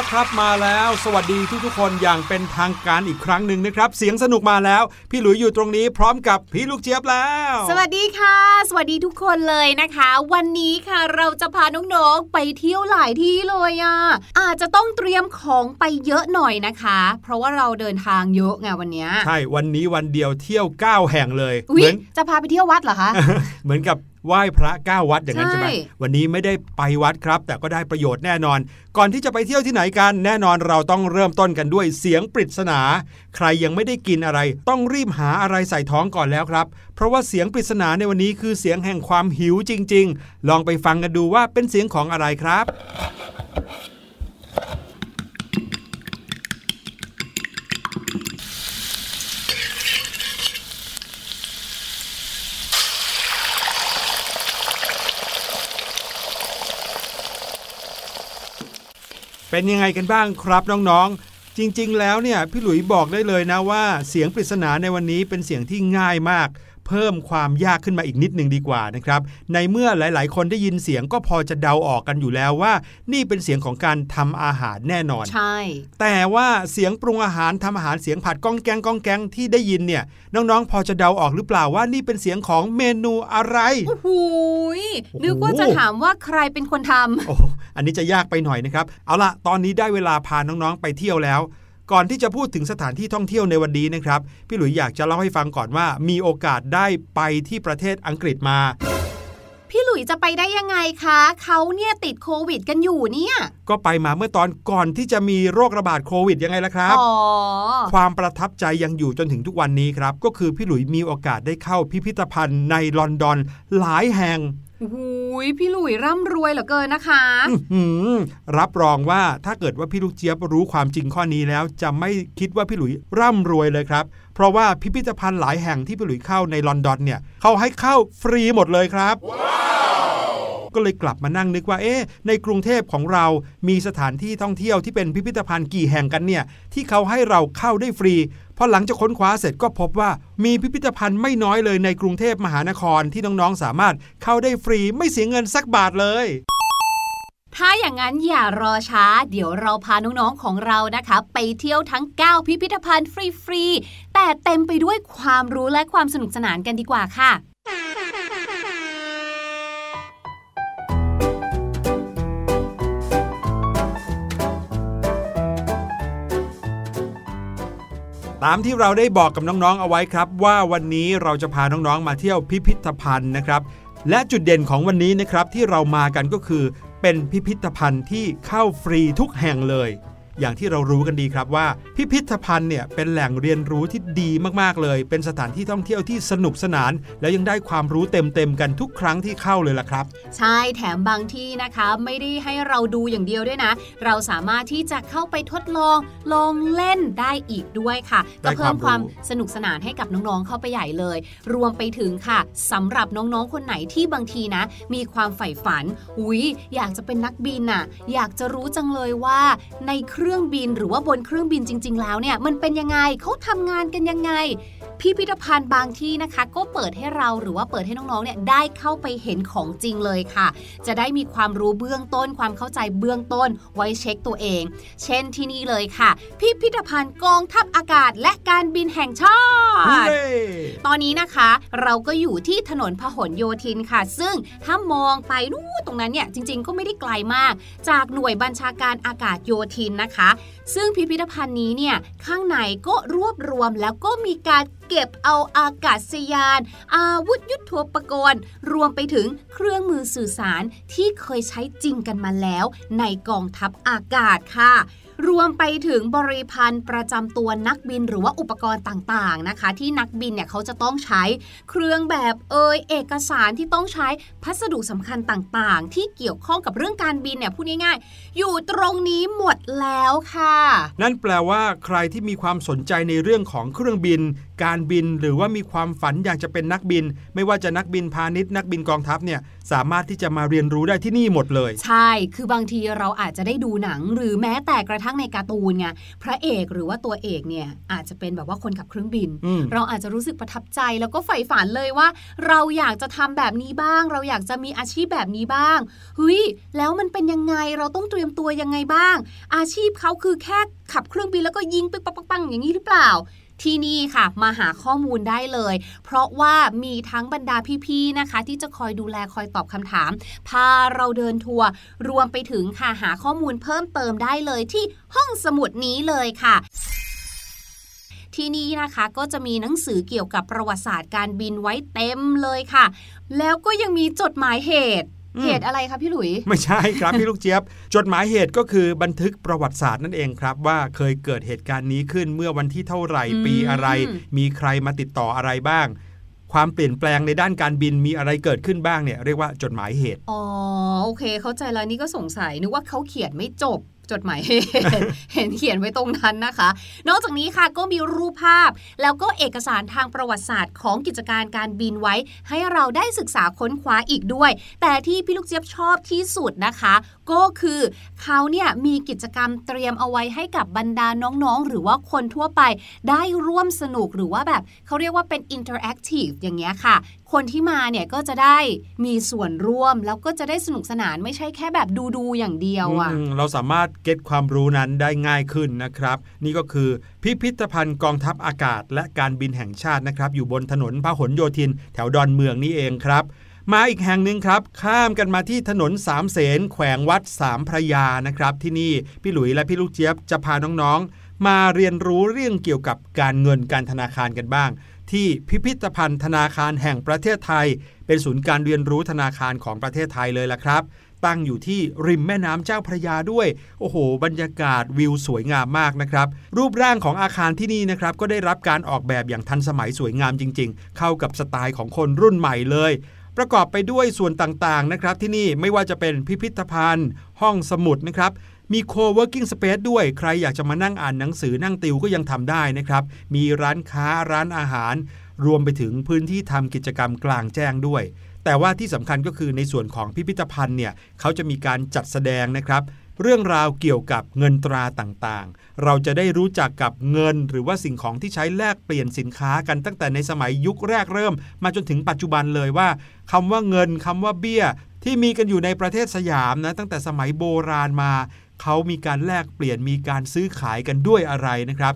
แล้วครับมาแล้วสวัสดีทุกทุกๆคนอย่างเป็นทางการอีกครั้งหนึ่งนะครับ เสียงสนุกมาแล้ว พี่หลุยอยู่ตรงนี้พร้อมกับพี่ลูกเจี๊ยบแล้ว สวัสดีค่ะ สวัสดีทุกคนเลยนะคะ วันนี้ค่ะเราจะพาน้องๆไปเที่ยวหลายที่เลยอะอาจจะต้องเตรียมของไปเยอะหน่อยนะคะ เพราะว่าเราเดินทางเยอะไงวันเนี้ยใช่วันนี้วันเดียวเที่ยว 9 แห่งเลยอุ๊ยเหมือนจะพาไปเที่ยววัดเหรอคะ เหมือนกับ ไหว้พระเก้าวัดอย่างนั้นใช่ใช่ไหมวันนี้ไม่ได้ไปวัดครับ แต่ก็ได้ประโยชน์แน่นอน ก่อนที่จะไปเที่ยวที่ไหนกันแน่นอนเราต้องเริ่มต้นกันด้วยเสียงปริศนา ใครยังไม่ได้กินอะไร ต้องรีบหาอะไรใส่ท้องก่อนแล้วครับ เพราะว่าเสียงปริศนาในวันนี้คือเสียงแห่งความหิวจริง ๆ ลองไปฟังกันดูว่าเป็นเสียงของอะไรครับ เป็นยังไงกันบ้างครับน้องๆ จริงๆ แล้วเนี่ยพี่หลุยบอกได้เลยนะว่า เสียงปริศนาในวันนี้เป็นเสียงที่ง่ายมาก เพิ่มความยากขึ้นมาอีกนิดหนึ่งดีกว่านะครับในเมื่อหลาย ๆ คนได้ยินเสียงก็พอจะเดาออกกันอยู่แล้วว่า นี่เป็นเสียงของการทำอาหารแน่นอน ใช่ แต่ว่าเสียงปรุงอาหารทำอาหารเสียงผัดก้องแกงก้องแกงที่ได้ยินเนี่ยน้องๆ พอจะเดาออกหรือเปล่าว่านี่เป็นเสียงของเมนูอะไรโอ้โหยโอ้โหนึกว่าจะถามว่าใครเป็นคนทำโอ้อันนี้จะยากไปหน่อยนะครับ เอาล่ะตอนนี้ได้เวลาพาน้องๆไปเที่ยวแล้ว ก่อนที่จะพูดถึงสถานที่ท่องเที่ยวในวันนี้นะครับ พี่หลุยอยากจะเล่าให้ฟังก่อนว่า มีโอกาสได้ไปที่ประเทศอังกฤษมา พี่หลุยจะไปได้ยังไงคะ เขาเนี่ยติดโควิดกันอยู่เนี่ย ก็ไปมาเมื่อตอนก่อนที่จะมีโรคระบาดโควิดยังไงล่ะครับ อ๋อ ความประทับใจยังอยู่จนถึงทุกวันนี้ครับ ก็คือพี่หลุยมีโอกาสได้เข้าพิพิธภัณฑ์ในลอนดอนหลายแห่ง โอ้โห ยพี่หลุยร่ำรวยเหลือเกินนะคะอื้อหือรับรองว่าถ้าเกิดว่าพี่ลูกเจี๊ยบรู้ความจริงข้อนี้แล้ว จะไม่คิดว่าพี่หลุยร่ำรวยเลยครับ เพราะว่าพิพิธภัณฑ์หลายแห่งที่พี่หลุยเข้าในลอนดอนเนี่ยเขาให้เข้าฟรีหมดเลยครับก็เลยกลับมานั่งนึกว่าเอ๊ะในกรุงเทพของเรามีสถานที่ท่องเที่ยวที่เป็นพิพิธภัณฑ์กี่แห่งกันเนี่ยที่เขาให้เราเข้าได้ฟรี พอหลังจากค้นคว้าเสร็จก็พบว่ามีพิพิธภัณฑ์ไม่น้อยเลยในกรุงเทพมหานครที่น้องๆสามารถเข้าได้ฟรีไม่เสียเงินสักบาทเลยถ้าอย่างนั้นอย่ารอช้า เดี๋ยวเราพาน้องๆของเรานะคะ ไปเที่ยวทั้ง 9 พิพิธภัณฑ์ฟรี ๆ แต่เต็มไปด้วยความรู้และความสนุกสนานกันดีกว่าค่ะ ตามที่เราได้บอกกับน้องๆเอาไว้ครับ ว่าวันนี้เราจะพาน้องๆมาเที่ยวพิพิธภัณฑ์นะครับ และจุดเด่นของวันนี้นะครับที่เรามากันก็คือ เป็นพิพิธภัณฑ์ที่เข้าฟรีทุกแห่งเลย อย่างที่เรารู้กันดีครับว่า พิพิธภัณฑ์เนี่ยเป็นแหล่งเรียนรู้ที่ดีมากๆเลย เป็นสถานที่ท่องเที่ยวที่สนุกสนาน แล้วยังได้ความรู้เต็มๆกันทุกครั้งที่เข้าเลยล่ะครับ ใช่แถมบางที่นะคะไม่ได้ให้เราดูอย่างเดียวด้วยนะ เราสามารถที่จะเข้าไปทดลองลองเล่นได้อีกด้วยค่ะได้ก็เพิ่มความความรู้สนุกสนานให้กับน้องๆเข้าไปใหญ่เลย รวมไปถึงค่ะสำหรับน้องๆคนไหนที่บางทีนะ มีความใฝ่ฝันอุ๊ยอยากจะเป็นนักบินน่ะ อยากจะรู้จังเลยว่าในเครื่องื่องบินหรือว่าบนเครื่องบินจริง ๆ แล้วเนี่ยมันเป็นยังไงเขาทำงานกันยังไง พิพิธภัณฑ์บางที่นะคะ ก็เปิดให้เราหรือว่าเปิดให้น้องๆเนี่ยได้เข้าไปเห็นของจริงเลยค่ะ จะได้มีความรู้เบื้องต้นความเข้าใจเบื้องต้นไว้เช็คตัวเอง เช่นที่นี่เลยค่ะ พิพิธภัณฑ์กองทัพอากาศและการบินแห่งชาฮูติเร่ตอนนี้นะคะ เราก็อยู่ที่ถนนพหลโยธินค่ะ ซึ่งถ้ามองไปนู่นตรงนั้นเนี่ยจริง ๆ ก็ไม่ได้ไกลมาก จากหน่วยบัญชาการอากาศโยธินนะคะ ซึ่งพิพิธภัณฑ์นี้เนี่ยข้างในก็รวบรวมแล้วก็มีการเก็บเอาอากาศยาน อาวุธยุทโธปกรณ์ รวมไปถึงเครื่องมือสื่อสารที่เคยใช้จริงกันมาแล้ว ในกองทัพอากาศค่ะรวมไปถึงบริพันธ์ประจำตัวนักบินหรือว่าอุปกรณ์ต่างๆนะคะ ที่นักบินเนี่ยเขาจะต้องใช้เครื่องแบบเอยเอกสารที่ต้องใช้พัสดุสำคัญต่างๆ ที่เกี่ยวข้องกับเรื่องการบินเนี่ยพูดง่ายๆ อยู่ตรงนี้หมดแล้วค่ะ นั่นแปลว่าใครที่มีความสนใจในเรื่องของเครื่องบิน การบินหรือว่ามีความฝันอยากจะเป็นนักบิน ไม่ว่าจะนักบินพาณิชย์นักบินกองทัพเนี่ยสามารถที่จะมาเรียนรู้ได้ที่นี่หมดเลย ใช่ คือบางทีเราอาจจะได้ดูหนัง หรือแม้แต่กระทั่งทั่งในการ์ตูนไงพระเอกหรือว่าตัวเอกเนี่ยอาจจะเป็นแบบว่าคนขับเครื่องบินอืมเราอาจจะรู้สึกประทับใจแล้วก็ใฝ่ฝันเลยว่า เราอยากจะทำแบบนี้บ้าง เราอยากจะมีอาชีพแบบนี้บ้างเฮ้ยแล้วมันเป็นยังไงเราต้องเตรียมตัวยังไงบ้าง อาชีพเขาคือแค่ขับเครื่องบินแล้วก็ยิงปิ๊กปังปังปังอย่างนี้หรือเปล่า ที่นี่ค่ะ มาหาข้อมูลได้เลย เพราะว่ามีทั้งบรรดาพี่ๆนะคะ ที่จะคอยดูแลคอยตอบคำถาม พาเราเดินทัวร์รวมไปถึงค่ะหาข้อมูลเพิ่มเติมได้เลยที่ห้องสมุดนี้เลยค่ะที่นี่นะคะก็จะมีหนังสือเกี่ยวกับประวัติศาสตร์การบินไว้เต็มเลยค่ะ แล้วก็ยังมีจดหมายเหตุ เหตุอะไรคะพี่หลุย ไม่ใช่ครับพี่ลูกเจี๊ยบ จดหมายเหตุก็คือบันทึกประวัติศาสตร์นั่นเองครับ ว่าเคยเกิดเหตุการณ์นี้ขึ้นเมื่อวันที่เท่าไหร่อืมปีอะไร มีใครมาติดต่ออะไรบ้าง ความเปลี่ยนแปลงในด้านการบินมีอะไรเกิดขึ้นบ้างเนี่ยเรียกว่าจดหมายเหตุอ๋อโอเค เข้าใจแล้วนี่ก็สงสัยนึกว่าเขาเขียนไม่จบ จดหมายเห็นเขียนไว้ตรงนั้นนะคะ นอกจากนี้ค่ะก็มีรูปภาพ แล้วก็เอกสารทางประวัติศาสตร์ของกิจการการบินไว้ ให้เราได้ศึกษาค้นคว้าอีกด้วย แต่ที่พี่ลูกเจี๊ยบชอบที่สุดนะคะ ก็คือเขาเนี่ยมีกิจกรรมเตรียมเอาไว้ให้กับบรรดาน้องๆ หรือว่าคนทั่วไปได้ร่วมสนุกหรือว่าแบบเขาเรียกว่าเป็นอินเ r อร์แอคทีฟอย่างเงี้ยค่ะ คนที่มาเนี่ยก็จะได้มีส่วนร่วม แล้วก็จะได้สนุกสนานไม่ใช่แค่แบบดูดูๆอย่างเดียวอะเราสามารถ get ความรู้นั้นได้ง่ายขึ้นนะครับ นี่ก็คือพิพิธภัณฑ์กองทัพอากาศ และการบินแห่งชาตินะครับ อยู่บนถนนพหลโยธิน แถวดอนเมืองนี่เองครับ มาอีกแห่งหนึ่งครับ ข้ามกันมาที่ถนนสามเสนแขวงวัดสามพระยานะครับ ที่นี่พี่หลุยและพี่ลูกเจี๊ยบจะพาน้องๆ มาเรียนรู้เรื่องเกี่ยวกับการเงินการธนาคารกันบ้าง ที่พิพิธภัณฑ์ธนาคารแห่งประเทศไทย เป็นศูนย์การเรียนรู้ธนาคารของประเทศไทยเลยล่ะครับตั้งอยู่ที่ริมแม่น้ำเจ้าพระยาด้วย โอ้โห บรรยากาศวิวสวยงามมากนะครับ รูปร่างของอาคารที่นี่นะครับ ก็ได้รับการออกแบบอย่างทันสมัยสวยงามจริง ๆ เข้ากับสไตล์ของคนรุ่นใหม่เลย ประกอบไปด้วยส่วนต่างๆนะครับที่นี่ไม่ว่าจะเป็นพิพิธภัณฑ์ ห้องสมุดนะครับมี co-working space ด้วยใครอยากจะมานั่งอ่านหนังสือนั่งติวก็ยังทำได้นะครับ มีร้านค้าร้านอาหาร รวมไปถึงพื้นที่ทำกิจกรรมกลางแจ้งด้วย แต่ว่าที่สำคัญก็คือในส่วนของพิพิธภัณฑ์เนี่ยเขาจะมีการจัดแสดงนะครับ เรื่องราวเกี่ยวกับเงินตราต่างๆ เราจะได้รู้จักกับเงิน หรือว่าสิ่งของที่ใช้แลกเปลี่ยนสินค้ากันตั้งแต่ในสมัยยุคแรกเริ่ม มาจนถึงปัจจุบันเลยว่าคำว่าเงินคำว่าเบี้ย ที่มีกันอยู่ในประเทศสยามนะตั้งแต่สมัยโบราณมาเขามีการแลกเปลี่ยนมีการซื้อขายกันด้วยอะไรนะครับ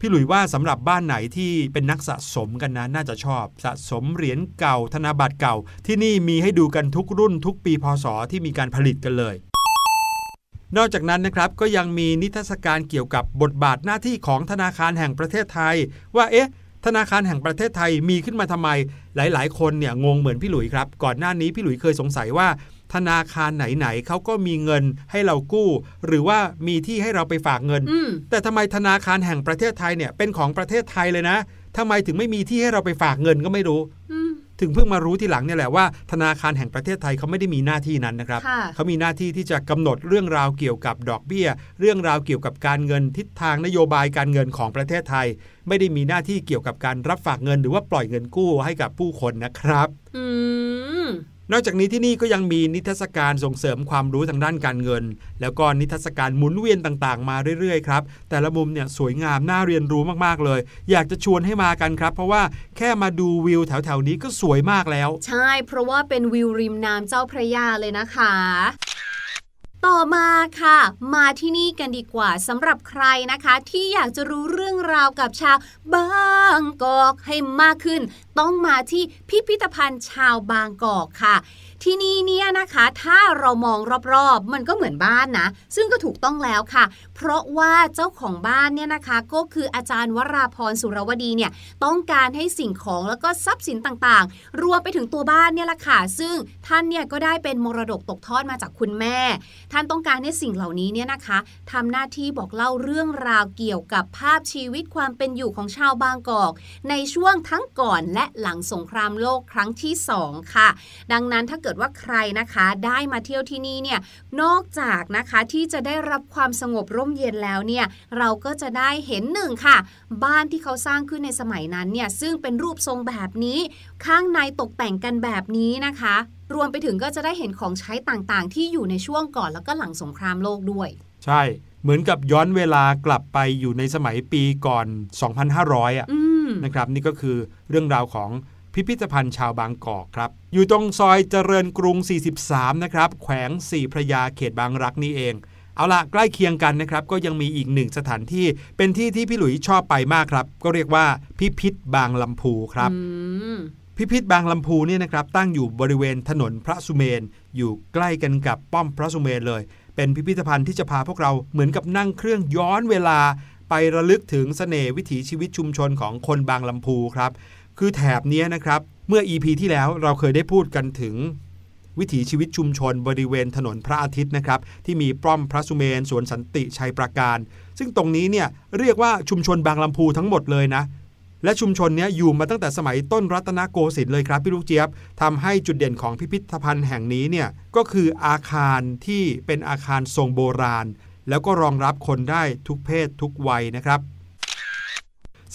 พี่หลุยว่าสำหรับบ้านไหนที่เป็นนักสะสมกันนะน่าจะชอบ สะสมเหรียญเก่าธนบัตรเก่า ที่นี่มีให้ดูกันทุกรุ่นทุกปีพศที่มีการผลิตกันเลย นอกจากนั้นนะครับก็ยังมีนิทรรศการเกี่ยวกับบทบาทหน้าที่ของธนาคารแห่งประเทศไทย ว่าเอ๊ะ ธนาคารแห่งประเทศไทยมีขึ้นมาทำไม หลาย ๆ คนเนี่ยงงเหมือนพี่หลุยครับ ก่อนหน้านี้พี่หลุยเคยสงสัยว่า ธนาคารไหน ๆเขาก็มีเงินให้เรากู้ หรือว่ามีที่ให้เราไปฝากเงินอืมแต่ทำไมธนาคารแห่งประเทศไทยเนี่ยเป็นของประเทศไทยเลยนะทำไมถึงไม่มีที่ให้เราไปฝากเงินก็ไม่รู้อืม ถึงเพิ่งมารู้ทีหลังเนี่ยแหละว่าธนาคารแห่งประเทศไทยเขาไม่ได้มีหน้าที่นั้นนะครับค่ะเขามีหน้าที่ที่จะกำหนดเรื่องราวเกี่ยวกับดอกเบี้ย เรื่องราวเกี่ยวกับการเงินทิศทางนโยบายการเงินของประเทศไทย ไม่ได้มีหน้าที่เกี่ยวกับการรับฝากเงิน หรือว่าปล่อยเงินกู้ให้กับผู้คนนะครับ อืม นอกจากนี้ที่นี่ก็ยังมีนิทรรศการส่งเสริมความรู้ทางด้านการเงิน แล้วก็นิทรรศการหมุนเวียนต่างๆ มาเรื่อยๆครับแต่ละมุมเนี่ยสวยงามน่าเรียนรู้มากๆเลย อยากจะชวนให้มากันครับ เพราะว่าแค่มาดูวิวแถวๆนี้ก็สวยมากแล้ว ใช่ เพราะว่าเป็นวิวริมน้ำเจ้าพระยาเลยนะคะต่อมาค่ะ มาที่นี่กันดีกว่าสำหรับใครนะคะ ที่อยากจะรู้เรื่องราวกับชาวบางกอกให้มากขึ้นต้องมาที่พิพิธภัณฑ์ชาวบางกอกค่ะ ที่นี่เนี่ยนะคะ ถ้าเรามองรอบๆ มันก็เหมือนบ้านนะ ซึ่งก็ถูกต้องแล้วค่ะ เพราะว่าเจ้าของบ้านเนี่ยนะคะ ก็คืออาจารย์วราพรสุรวดีเนี่ยต้องการให้สิ่งของแล้วก็ทรัพย์สินต่างๆ รวมไปถึงตัวบ้านเนี่ยแหละค่ะ ซึ่งท่านเนี่ยก็ได้เป็นมรดกตกทอดมาจากคุณแม่ ท่านต้องการให้สิ่งเหล่านี้เนี่ยนะคะทำหน้าที่บอกเล่าเรื่องราวเกี่ยวกับภาพชีวิตความเป็นอยู่ของชาวบางกอก ในช่วงทั้งก่อนและหลังสงครามโลกครั้งที่2ค่ะ ดังนั้นถ้าเกิดว่าใครนะคะได้มาเที่ยวที่นี่เนี่ยนอกจากนะคะที่จะได้รับความสงบร่มเย็นแล้วเนี่ยเราก็จะได้เห็นหนึ่งค่ะ บ้านที่เขาสร้างขึ้นในสมัยนั้นเนี่ยซึ่งเป็นรูปทรงแบบนี้ ข้างในตกแต่งกันแบบนี้นะคะ รวมไปถึงก็จะได้เห็นของใช้ต่างๆ ที่อยู่ในช่วงก่อนแล้วก็หลังสงครามโลกด้วย ใช่ เหมือนกับย้อนเวลากลับไปอยู่ในสมัยปีก่อน 2,500อะนะครับนี่ก็คือเรื่องราวของพิพิธภัณฑ์ชาวบางกอกครับ อยู่ตรงซอยเจริญกรุง 43 นะครับ แขวงสี่พระยาเขตบางรักนี่เอง เอาละใกล้เคียงกันนะครับ ก็ยังมีอีกหนึ่งสถานที่เป็นที่ที่พี่หลุยชอบไปมากครับ ก็เรียกว่าพิพิธบางลำพูครับพิพิธบางลำพูนี่นะครับตั้งอยู่บริเวณถนนพระสุเมนอยู่ใกล้กันกับป้อมพระสุเมนเลย เป็นพิพิธภัณฑ์ที่จะพาพวกเราเหมือนกับนั่งเครื่องย้อนเวลา ไประลึกถึงสเสน่ห์วิถีชีวิตชุมชนของคนบางลำพูครับ คือแถบนี้นะครับ เมื่อ EP ที่แล้วเราเคยได้พูดกันถึงวิถีชีวิตชุมชนบริเวณถนนพระอาทิตย์นะครับ ที่มีป้อมพระสุเมนสวนสันติชัยประการ ซึ่งตรงนี้เนี่ยเรียกว่าชุมชนบางลำพูทั้งหมดเลยนะ และชุมชนนี้อยู่มาตั้งแต่สมัยต้นรัตนโกสินทร์เลยครับพี่ลูกเจี๊ยบทำให้จุดเด่นของพิพิธภัณฑ์แห่งนี้เนี่ยก็คืออาคารที่เป็นอาคารทรงโบราณ แล้วก็รองรับคนได้ทุกเพศทุกวัยนะครับ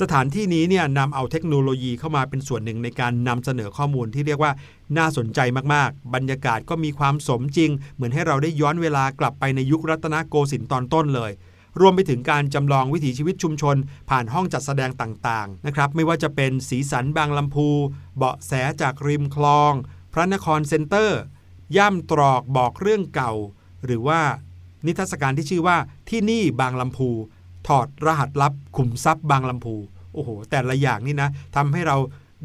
สถานที่นี้เนี่ยนำเอาเทคโนโลยีเข้ามาเป็นส่วนหนึ่งในการนำเสนอข้อมูลที่เรียกว่าน่าสนใจมากๆ บรรยากาศก็มีความสมจริง เหมือนให้เราได้ย้อนเวลากลับไปในยุครัตนโกสินทร์ตอนต้นเลย รวมไปถึงการจำลองวิถีชีวิตชุมชน ผ่านห้องจัดแสดงต่างๆนะครับไม่ว่าจะเป็นสีสันบางลำพู เบาะแสจากริมคลอง พระนครเซ็นเตอร์ ย่ำตรอกบอกเรื่องเก่า หรือว่านิทรรศการที่ชื่อว่าที่นี่บางลำพู ถอดรหัสลับขุมทรัพย์บางลำพูโอ้โห แต่ละอย่างนี่นะทำให้เรา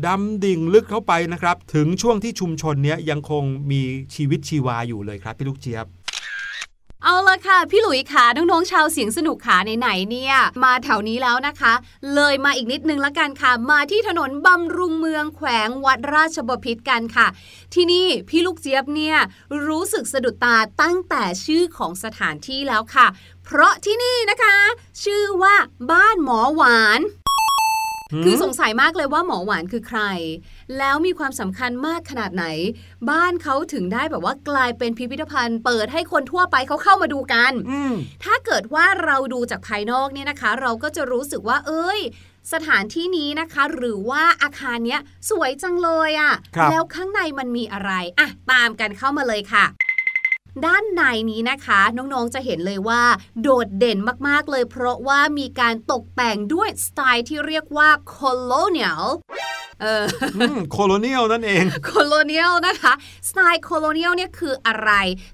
ดำดิ่งลึกเข้าไปนะครับ ถึงช่วงที่ชุมชนนี้ยังคงมีชีวิตชีวาอยู่เลยครับพี่ลูกเจี๊ยบ เอาละค่ะ พี่หลุยขาน้องๆชาวเสียงสนุกขาไหนๆเนี่ย มาแถวนี้แล้วนะคะ เลยมาอีกนิดนึงละกันค่ะ มาที่ถนนบำรุงเมืองแขวงวัดราชบพิตรกันค่ะ ที่นี่พี่ลูกเจี๊ยบเนี่ยรู้สึกสะดุดตาตั้งแต่ชื่อของสถานที่แล้วค่ะ เพราะที่นี่นะคะ ชื่อว่าบ้านหมอหวาน คือสงสัยมากเลยว่าหมอหวานคือใคร แล้วมีความสำคัญมากขนาดไหน บ้านเขาถึงได้แบบว่ากลายเป็นพิพิธภัณฑ์ เปิดให้คนทั่วไปเขาเข้ามาดูกันถ้าเกิดว่าเราดูจากภายนอกเนี่ยนะคะ เราก็จะรู้สึกว่า เอ้ยสถานที่นี้นะคะ หรือว่าอาคารเนี้ยสวยจังเลยอะ่ะ แล้วข้างในมันมีอะไรอะตามกันเข้ามาเลยค่ะ ด้านในนี้นะคะ น้องๆจะเห็นเลยว่า โดดเด่นมากๆเลย เพราะว่ามีการตกแต่งด้วยสไตล์ที่เรียกว่า colonial เออ colonial นั่นเอง co lonial นะคะสไตล์ colonial เนี่ยคืออะไร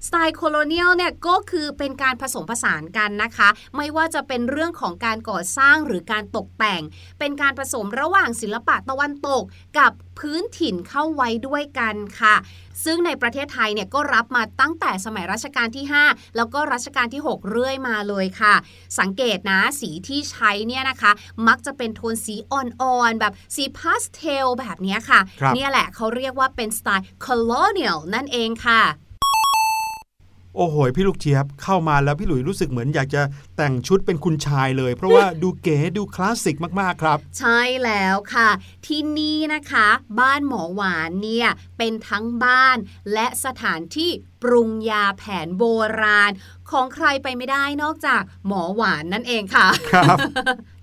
สไตล์ colonial เนี่ยก็คือเป็นการผสมผสานกันนะคะ ไม่ว่าจะเป็นเรื่องของการก่อสร้างหรือการตกแต่ง เป็นการผสมระหว่างศิลปะตะวันตกกับ พื้นถิ่นเข้าไว้ด้วยกันค่ะ ซึ่งในประเทศไทยเนี่ยก็รับมาตั้งแต่สมัยรัชกาลที่ 5 แล้วก็รัชกาลที่ 6 เรื่อยมาเลยค่ะ สังเกตนะสีที่ใช้เนี่ยนะคะ มักจะเป็นโทนสีอ่อนๆ แบบสีพาสเทลแบบนี้ค่ะเนี่ยแหละเขาเรียกว่าเป็นสไตล์ colonial นั่นเองค่ะ โอ้โหพี่ลูกเจี๊ยบเข้ามาแล้วพี่หลุยรู้สึกเหมือนอยากจะแต่งชุดเป็นคุณชายเลย เพราะว่าดูเก๋ดูคลาสสิกมากๆครับ ใช่แล้วค่ะ ที่นี่นะคะ บ้านหมอหวานเนี่ยเป็นทั้งบ้านและสถานที่ปรุงยาแผนโบราณ ของใครไปไม่ได้นอกจากหมอหวานนั่นเองค่ะครับ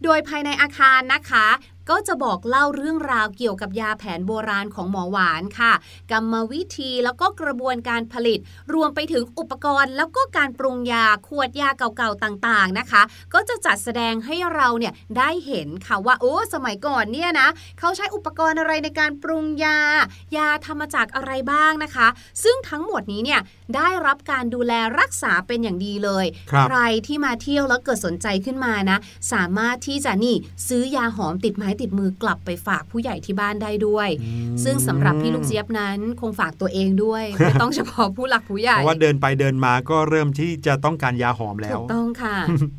โดยภายในอาคารนะคะ ก็จะบอกเล่าเรื่องราวเกี่ยวกับยาแผนโบราณของหมอหวานค่ะ กรรมวิธีแล้วก็กระบวนการผลิต รวมไปถึงอุปกรณ์ แล้วก็การปรุงยาขวดยาเก่าๆต่างๆนะคะ ก็จะจัดแสดงให้เราเนี่ยได้เห็นค่ะว่าโอ้สมัยก่อนเนี่ยนะเขาใช้อุปกรณ์อะไรในการปรุงยา ยาทำมาจากอะไรบ้างนะคะ ซึ่งทั้งหมดนี้เนี่ยได้รับการดูแลรักษาเป็นอย่างดีเลย ใครที่มาเที่ยวแล้วเกิดสนใจขึ้นมานะ สามารถที่จะนี่ซื้อยาหอมติดไม้ติดมือกลับไปฝากผู้ใหญ่ที่บ้านได้ด้วย ซึ่งสำหรับพี่ลูกเจี๊ยบนั้นคงฝากตัวเองด้วยไม่ต้องเฉพาะผู้หลักผู้ใหญ่เพราะว่าเดินไปเดินมาก็เริ่มที่จะต้องการยาหอมแล้วถูกต้องค่ะ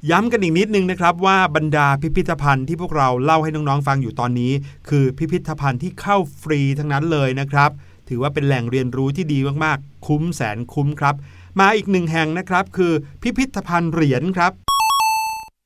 ย้ำกันอีกนิดนึงนะครับว่าบรรดาพิพิธภัณฑ์ที่พวกเราเล่าให้น้องๆฟังอยู่ตอนนี้ คือพิพิธภัณฑ์ที่เข้าฟรีทั้งนั้นเลยนะครับถือว่าเป็นแหล่งเรียนรู้ที่ดีมากๆ คุ้มแสนคุ้มครับ มาอีกหนึ่งแห่งนะครับ คือพิพิธภัณฑ์เหรียญครับ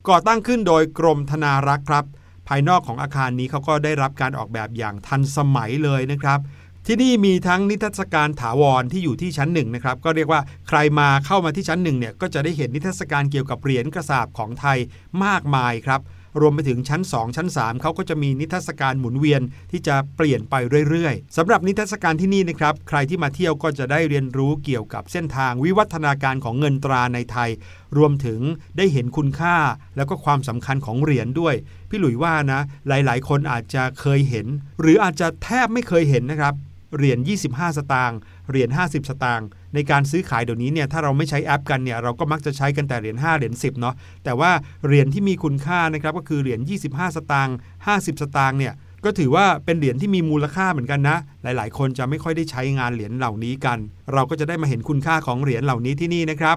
ก่อตั้งขึ้นโดยกรมธนารักษ์ครับ ภายนอกของอาคารนี้เขาก็ได้รับการออกแบบอย่างทันสมัยเลยนะครับ ที่นี่มีทั้งนิทรรศการถาวรที่อยู่ที่ชั้นหนึ่งนะครับก็เรียกว่าใครมาเข้ามาที่ชั้นหนึ่งเนี่ยก็จะได้เห็นนิทรรศการเกี่ยวกับเหรียญกระสาบของไทยมากมายครับ รวมไปถึงชั้น 2 ชั้น 3เขาก็จะมีนิทรรศการหมุนเวียนที่จะเปลี่ยนไปเรื่อยๆสำหรับนิทรรศการที่นี่นะครับ ใครที่มาเที่ยวก็จะได้เรียนรู้เกี่ยวกับเส้นทางวิวัฒนาการของเงินตราในไทย รวมถึงได้เห็นคุณค่าแล้วก็ความสำคัญของเหรียญด้วย พี่หลุยว่านะ หลายๆ คนอาจจะเคยเห็น หรืออาจจะแทบไม่เคยเห็นนะครับ เหรียญ25 สตางค์เหรียญ50 สตางค์ในการซื้อขายเดี๋ยวนี้เนี่ยถ้าเราไม่ใช้แอปกันเนี่ยเราก็มักจะใช้กันแต่เหรียญ5เหรียญ10เนาะแต่ว่าเหรียญที่มีคุณค่านะครับก็คือเหรียญ25 สตางค์50 สตางค์เนี่ยก็ถือว่าเป็นเหรียญที่มีมูลค่าเหมือนกันนะ หลาย ๆ คนจะไม่ค่อยได้ใช้งานเหรียญเหล่านี้กัน เราก็จะได้มาเห็นคุณค่าของเหรียญเหล่านี้ที่นี่นะครับ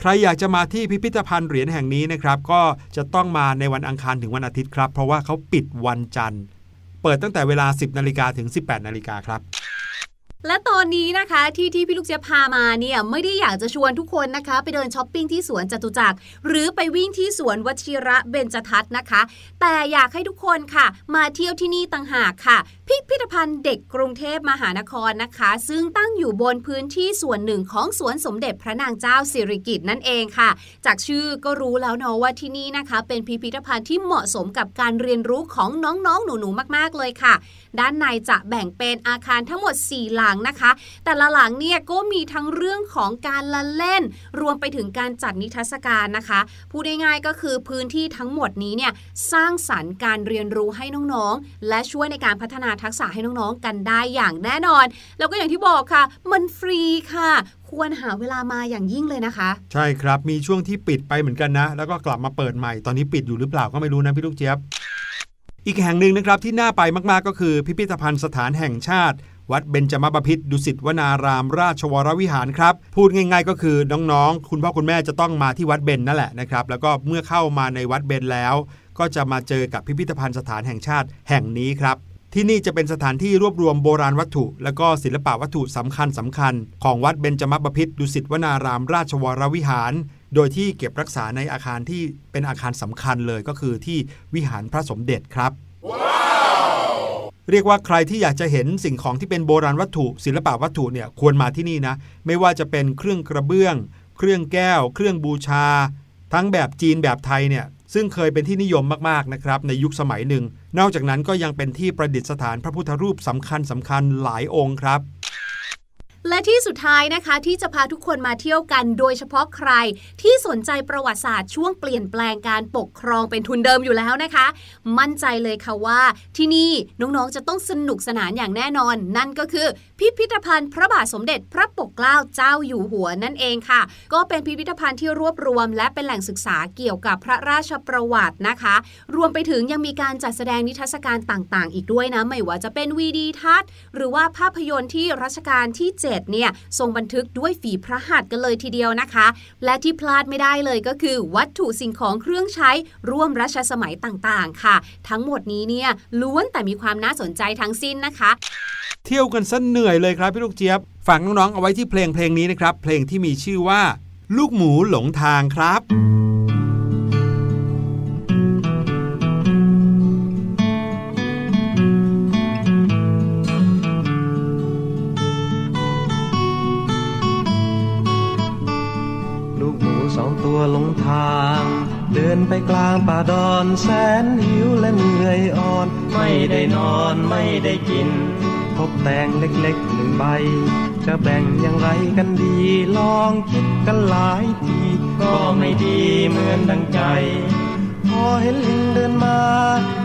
ใครอยากจะมาที่พิพิธภัณฑ์เหรียญแห่งนี้นะครับ ก็จะต้องมาในวันอังคารถึงวันอาทิตย์ครับ เพราะว่าเขาปิดวันจันทร์ เปิดตั้งแต่เวลา 10นาฬิกาถึง 18นาฬิกาครับ และตอนนี้นะคะที่ที่พี่ลูกเจี๊ยบพามาเนี่ยไม่ได้อยากจะชวนทุกคนนะคะ ไปเดินช้อปปิ้งที่สวนจตุจักรหรือไปวิ่งที่สวนวชิระเบญจทัศน์นะคะ แต่อยากให้ทุกคนค่ะ มาเที่ยวที่นี่ต่างหากค่ะ พิพิธภัณฑ์เด็กกรุงเทพมหานครนะคะ ซึ่งตั้งอยู่บนพื้นที่ส่วนหนึ่งของสวนสมเด็จพระนางเจ้าสิริกิติ์นั่นเองค่ะ จากชื่อก็รู้แล้วเนาะว่าที่นี่นะคะ เป็นพิพิธภัณฑ์ที่เหมาะสมกับการเรียนรู้ของน้องๆ หนูๆมาก ๆเลยค่ะ ด้านในจะแบ่งเป็นอาคารทั้งหมด 4 หลังนะคะ แต่ละหลังเนี่ยก็มีทั้งเรื่องของการละเล่น รวมไปถึงการจัดนิทรรศการนะคะ พูดง่ายๆก็คือพื้นที่ทั้งหมดนี้เนี่ยสร้างสรรค์การเรียนรู้ให้น้องๆ และช่วยในการพัฒนาทักษะให้น้องๆ กันได้อย่างแน่นอน แล้วก็อย่างที่บอกค่ะ มันฟรีค่ะควรหาเวลามาอย่างยิ่งเลยนะคะ ใช่ครับมีช่วงที่ปิดไปเหมือนกันนะ แล้วก็กลับมาเปิดใหม่ตอนนี้ปิดอยู่หรือเปล่าก็ไม่รู้นะพี่ลูกเจี๊ยบ อีกแห่งหนึ่งนะครับที่น่าไปมากๆก็คือพิพิธภัณฑ์สถานแห่งชาติ วัดเบญจมบพิตรดุสิตวนารามราชวรวิหารครับพูดง่ายๆ ก็คือน้องๆ คุณพ่อคุณแม่จะต้องมาที่วัดเบญนั่นแหละนะครับแล้วก็เมื่อเข้ามาในวัดเบญแล้ว ก็จะมาเจอกับพิพิธภัณฑ์สถานแห่งชาติแห่งนี้ครับที่นี่จะเป็นสถานที่รวบรวมโบราณวัตถุ และก็ศิลปวัตถุสำคัญสำคัญ ของวัดเบญจมบพิตรดุสิตวนารามราชวรวิหาร โดยที่เก็บรักษาในอาคารที่เป็นอาคารสำคัญเลยก็คือที่วิหารพระสมเด็จครับ wow! เรียกว่าใครที่อยากจะเห็นสิ่งของที่เป็นโบราณวัตถุ ศิลปวัตถุเนี่ยควรมาที่นี่นะ ไม่ว่าจะเป็นเครื่องกระเบื้อง เครื่องแก้ว เครื่องบูชา ทั้งแบบจีนแบบไทยเนี่ยซึ่งเคยเป็นที่นิยมมากๆนะครับในยุคสมัยหนึ่ง นอกจากนั้นก็ยังเป็นที่ประดิษฐานพระพุทธรูปสำคัญสำคัญหลายองค์ครับ และที่สุดท้ายนะคะที่จะพาทุกคนมาเที่ยวกันโดยเฉพาะใครที่สนใจประวัติศาสตร์ช่วงเปลี่ยนแปลงการปกครองเป็นทุนเดิมอยู่แล้วนะคะ มั่นใจเลยค่ะว่าที่นี่น้องๆจะต้องสนุกสนานอย่างแน่นอน นั่นก็คือพิพิธภัณฑ์พระบาทสมเด็จพระปกเกล้าเจ้าอยู่หัวนั่นเองค่ะ ก็เป็นพิพิธภัณฑ์ที่รวบรวม และเป็นแหล่งศึกษาเกี่ยวกับพระราชประวัตินะคะ รวมไปถึงยังมีการจัดแสดงนิทรรศการต่างๆ อีกด้วยนะ ไม่ว่าจะเป็นวีดีทัศน์ หรือว่าภาพยนตร์ที่รัชกาลที่ 7 เนี่ย ทรงบันทึกด้วยฝีพระหัตถ์กันเลยทีเดียวนะคะ และที่พลาดไม่ได้เลยก็คือ วัตถุสิ่งของเครื่องใช้ร่วมรัชสมัยต่างๆ ค่ะ ทั้งหมดนี้เนี่ยล้วนแต่มีความน่าสนใจทั้งสิ้นนะคะ เที่ยวกันสันเหนื่อยเลยครับพี่ลูกเจี๊ยบฝากน้องๆเอาไว้ที่เพลงเพลงนี้นะครับ เพลงที่มีชื่อว่า ลูกหมูหลงทางครับเดินไปกลางป่าดอนแสนหิวและเหนื่อยอ่อน ไม่ได้นอนไม่ได้กิน พบแตงเล็กๆหนึ่งใบ จะแบ่งอย่างไรกันดี ลองคิดกันหลายที ก็ไม่ดีเหมือนดังใจ พอเห็นลิงเดินมา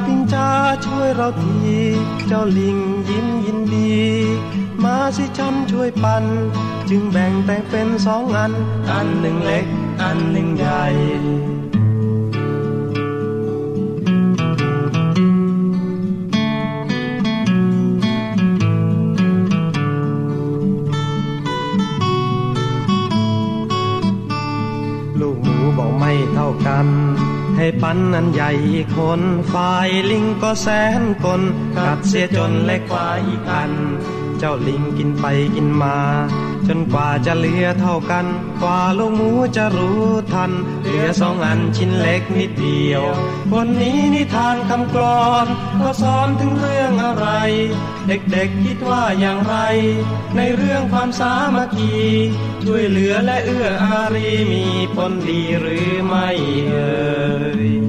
ลิงจ้าช่วยเราที เจ้าลิงยิ้มยินดี มาสิฉันช่วยปัน จึงแบ่งแต่เป็นสองอัน อันหนึ่งเล็ก อันหนึ่งใหญ่ ให้ปันนั้นใหญ่คนฝ่ายลิงก็แสนคนกัดเสียจนเล็กกว่าอีกอัน เจ้าลิงกินไปกินมา จนกว่าจะเหลือเท่ากัน กว่าลูกหมูจะรู้ทัน เหลือสองอันชิ้นเล็กนิดเดียว วันนี้นิทานคำกลอนก็สอนถึงเรื่องอะไร เด็กๆคิดว่าอย่างไร ในเรื่องความสามัคคีช่วยเหลือและเอื้ออารีมีผลดีหรือไม่เอ่ย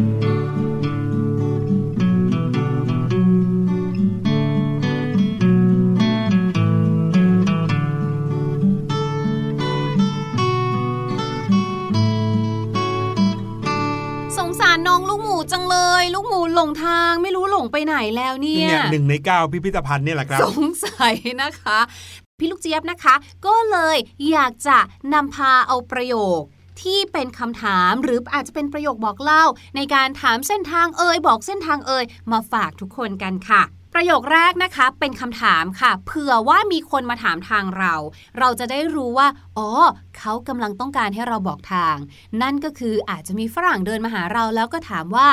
จังเลย ลูกหมูหลงทางไม่รู้หลงไปไหนแล้วเนี่ยเนี่ยหนึ่งในเก้าพิพิธภัณฑ์เนี่ยแหละครับ สงสัยนะคะ พี่ลูกเจี๊ยบนะคะ ก็เลยอยากจะนำพาเอาประโยคที่เป็นคำถามหรืออาจจะเป็นประโยคบอกเล่า ในการถามเส้นทางเอ่ยบอกเส้นทางเอ่ยมาฝากทุกคนกันค่ะ ประโยคแรกนะคะเป็นคำถามค่ะ เผื่อว่ามีคนมาถามทางเรา เราจะได้รู้ว่า อ๋อ เขากำลังต้องการให้เราบอกทาง นั่นก็คืออาจจะมีฝรั่งเดินมาหาเราแล้วก็ถามว่า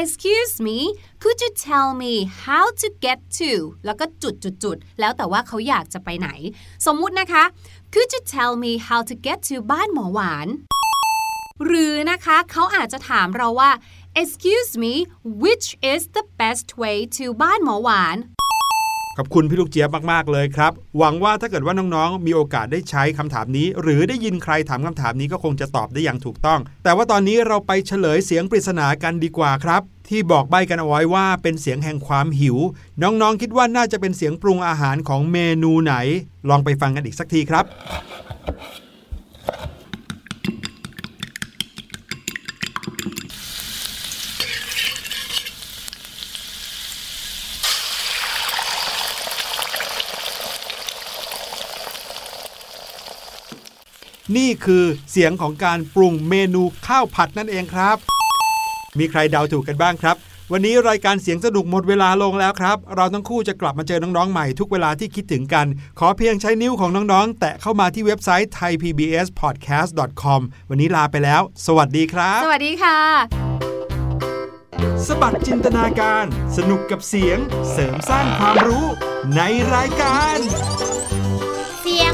Excuse me could you tell me how to get to แล้วก็จุดจุดจุดแล้วแต่ว่าเขาอยากจะไปไหน สมมุตินะคะ could you tell me how to get to บ้านหมอหวาน หรือนะคะเขาอาจจะถามเราว่า excuse me which is the best way to บ้านหมอหวานขอบคุณพี่ลูกเจี๊ยบมากๆเลยครับ หวังว่าถ้าเกิดว่าน้องๆ มีโอกาสได้ใช้คำถามนี้ หรือได้ยินใครถามคำถามนี้ก็คงจะตอบได้อย่างถูกต้อง แต่ว่าตอนนี้เราไปเฉลยเสียงปริศนากันดีกว่าครับ ที่บอกใบกันเอาไว้ว่าเป็นเสียงแห่งความหิว น้องๆ คิดว่าน่าจะเป็นเสียงปรุงอาหารของเมนูไหน ลองไปฟังกันอีกสักทีครับ นี่คือเสียงของการปรุงเมนูข้าวผัดนั่นเองครับ มีใครเดาถูกกันบ้างครับ วันนี้รายการเสียงสนุกหมดเวลาลงแล้วครับ เราทั้งคู่จะกลับมาเจอน้องๆใหม่ทุกเวลาที่คิดถึงกัน ขอเพียงใช้นิ้วของน้องๆ แตะเข้ามาที่เว็บไซต์ thaipbspodcast.com วันนี้ลาไปแล้ว สวัสดีครับ สวัสดีค่ะ สบัดจินตนาการ สนุกกับเสียง เสริมสร้างความรู้ในรายการ เสียง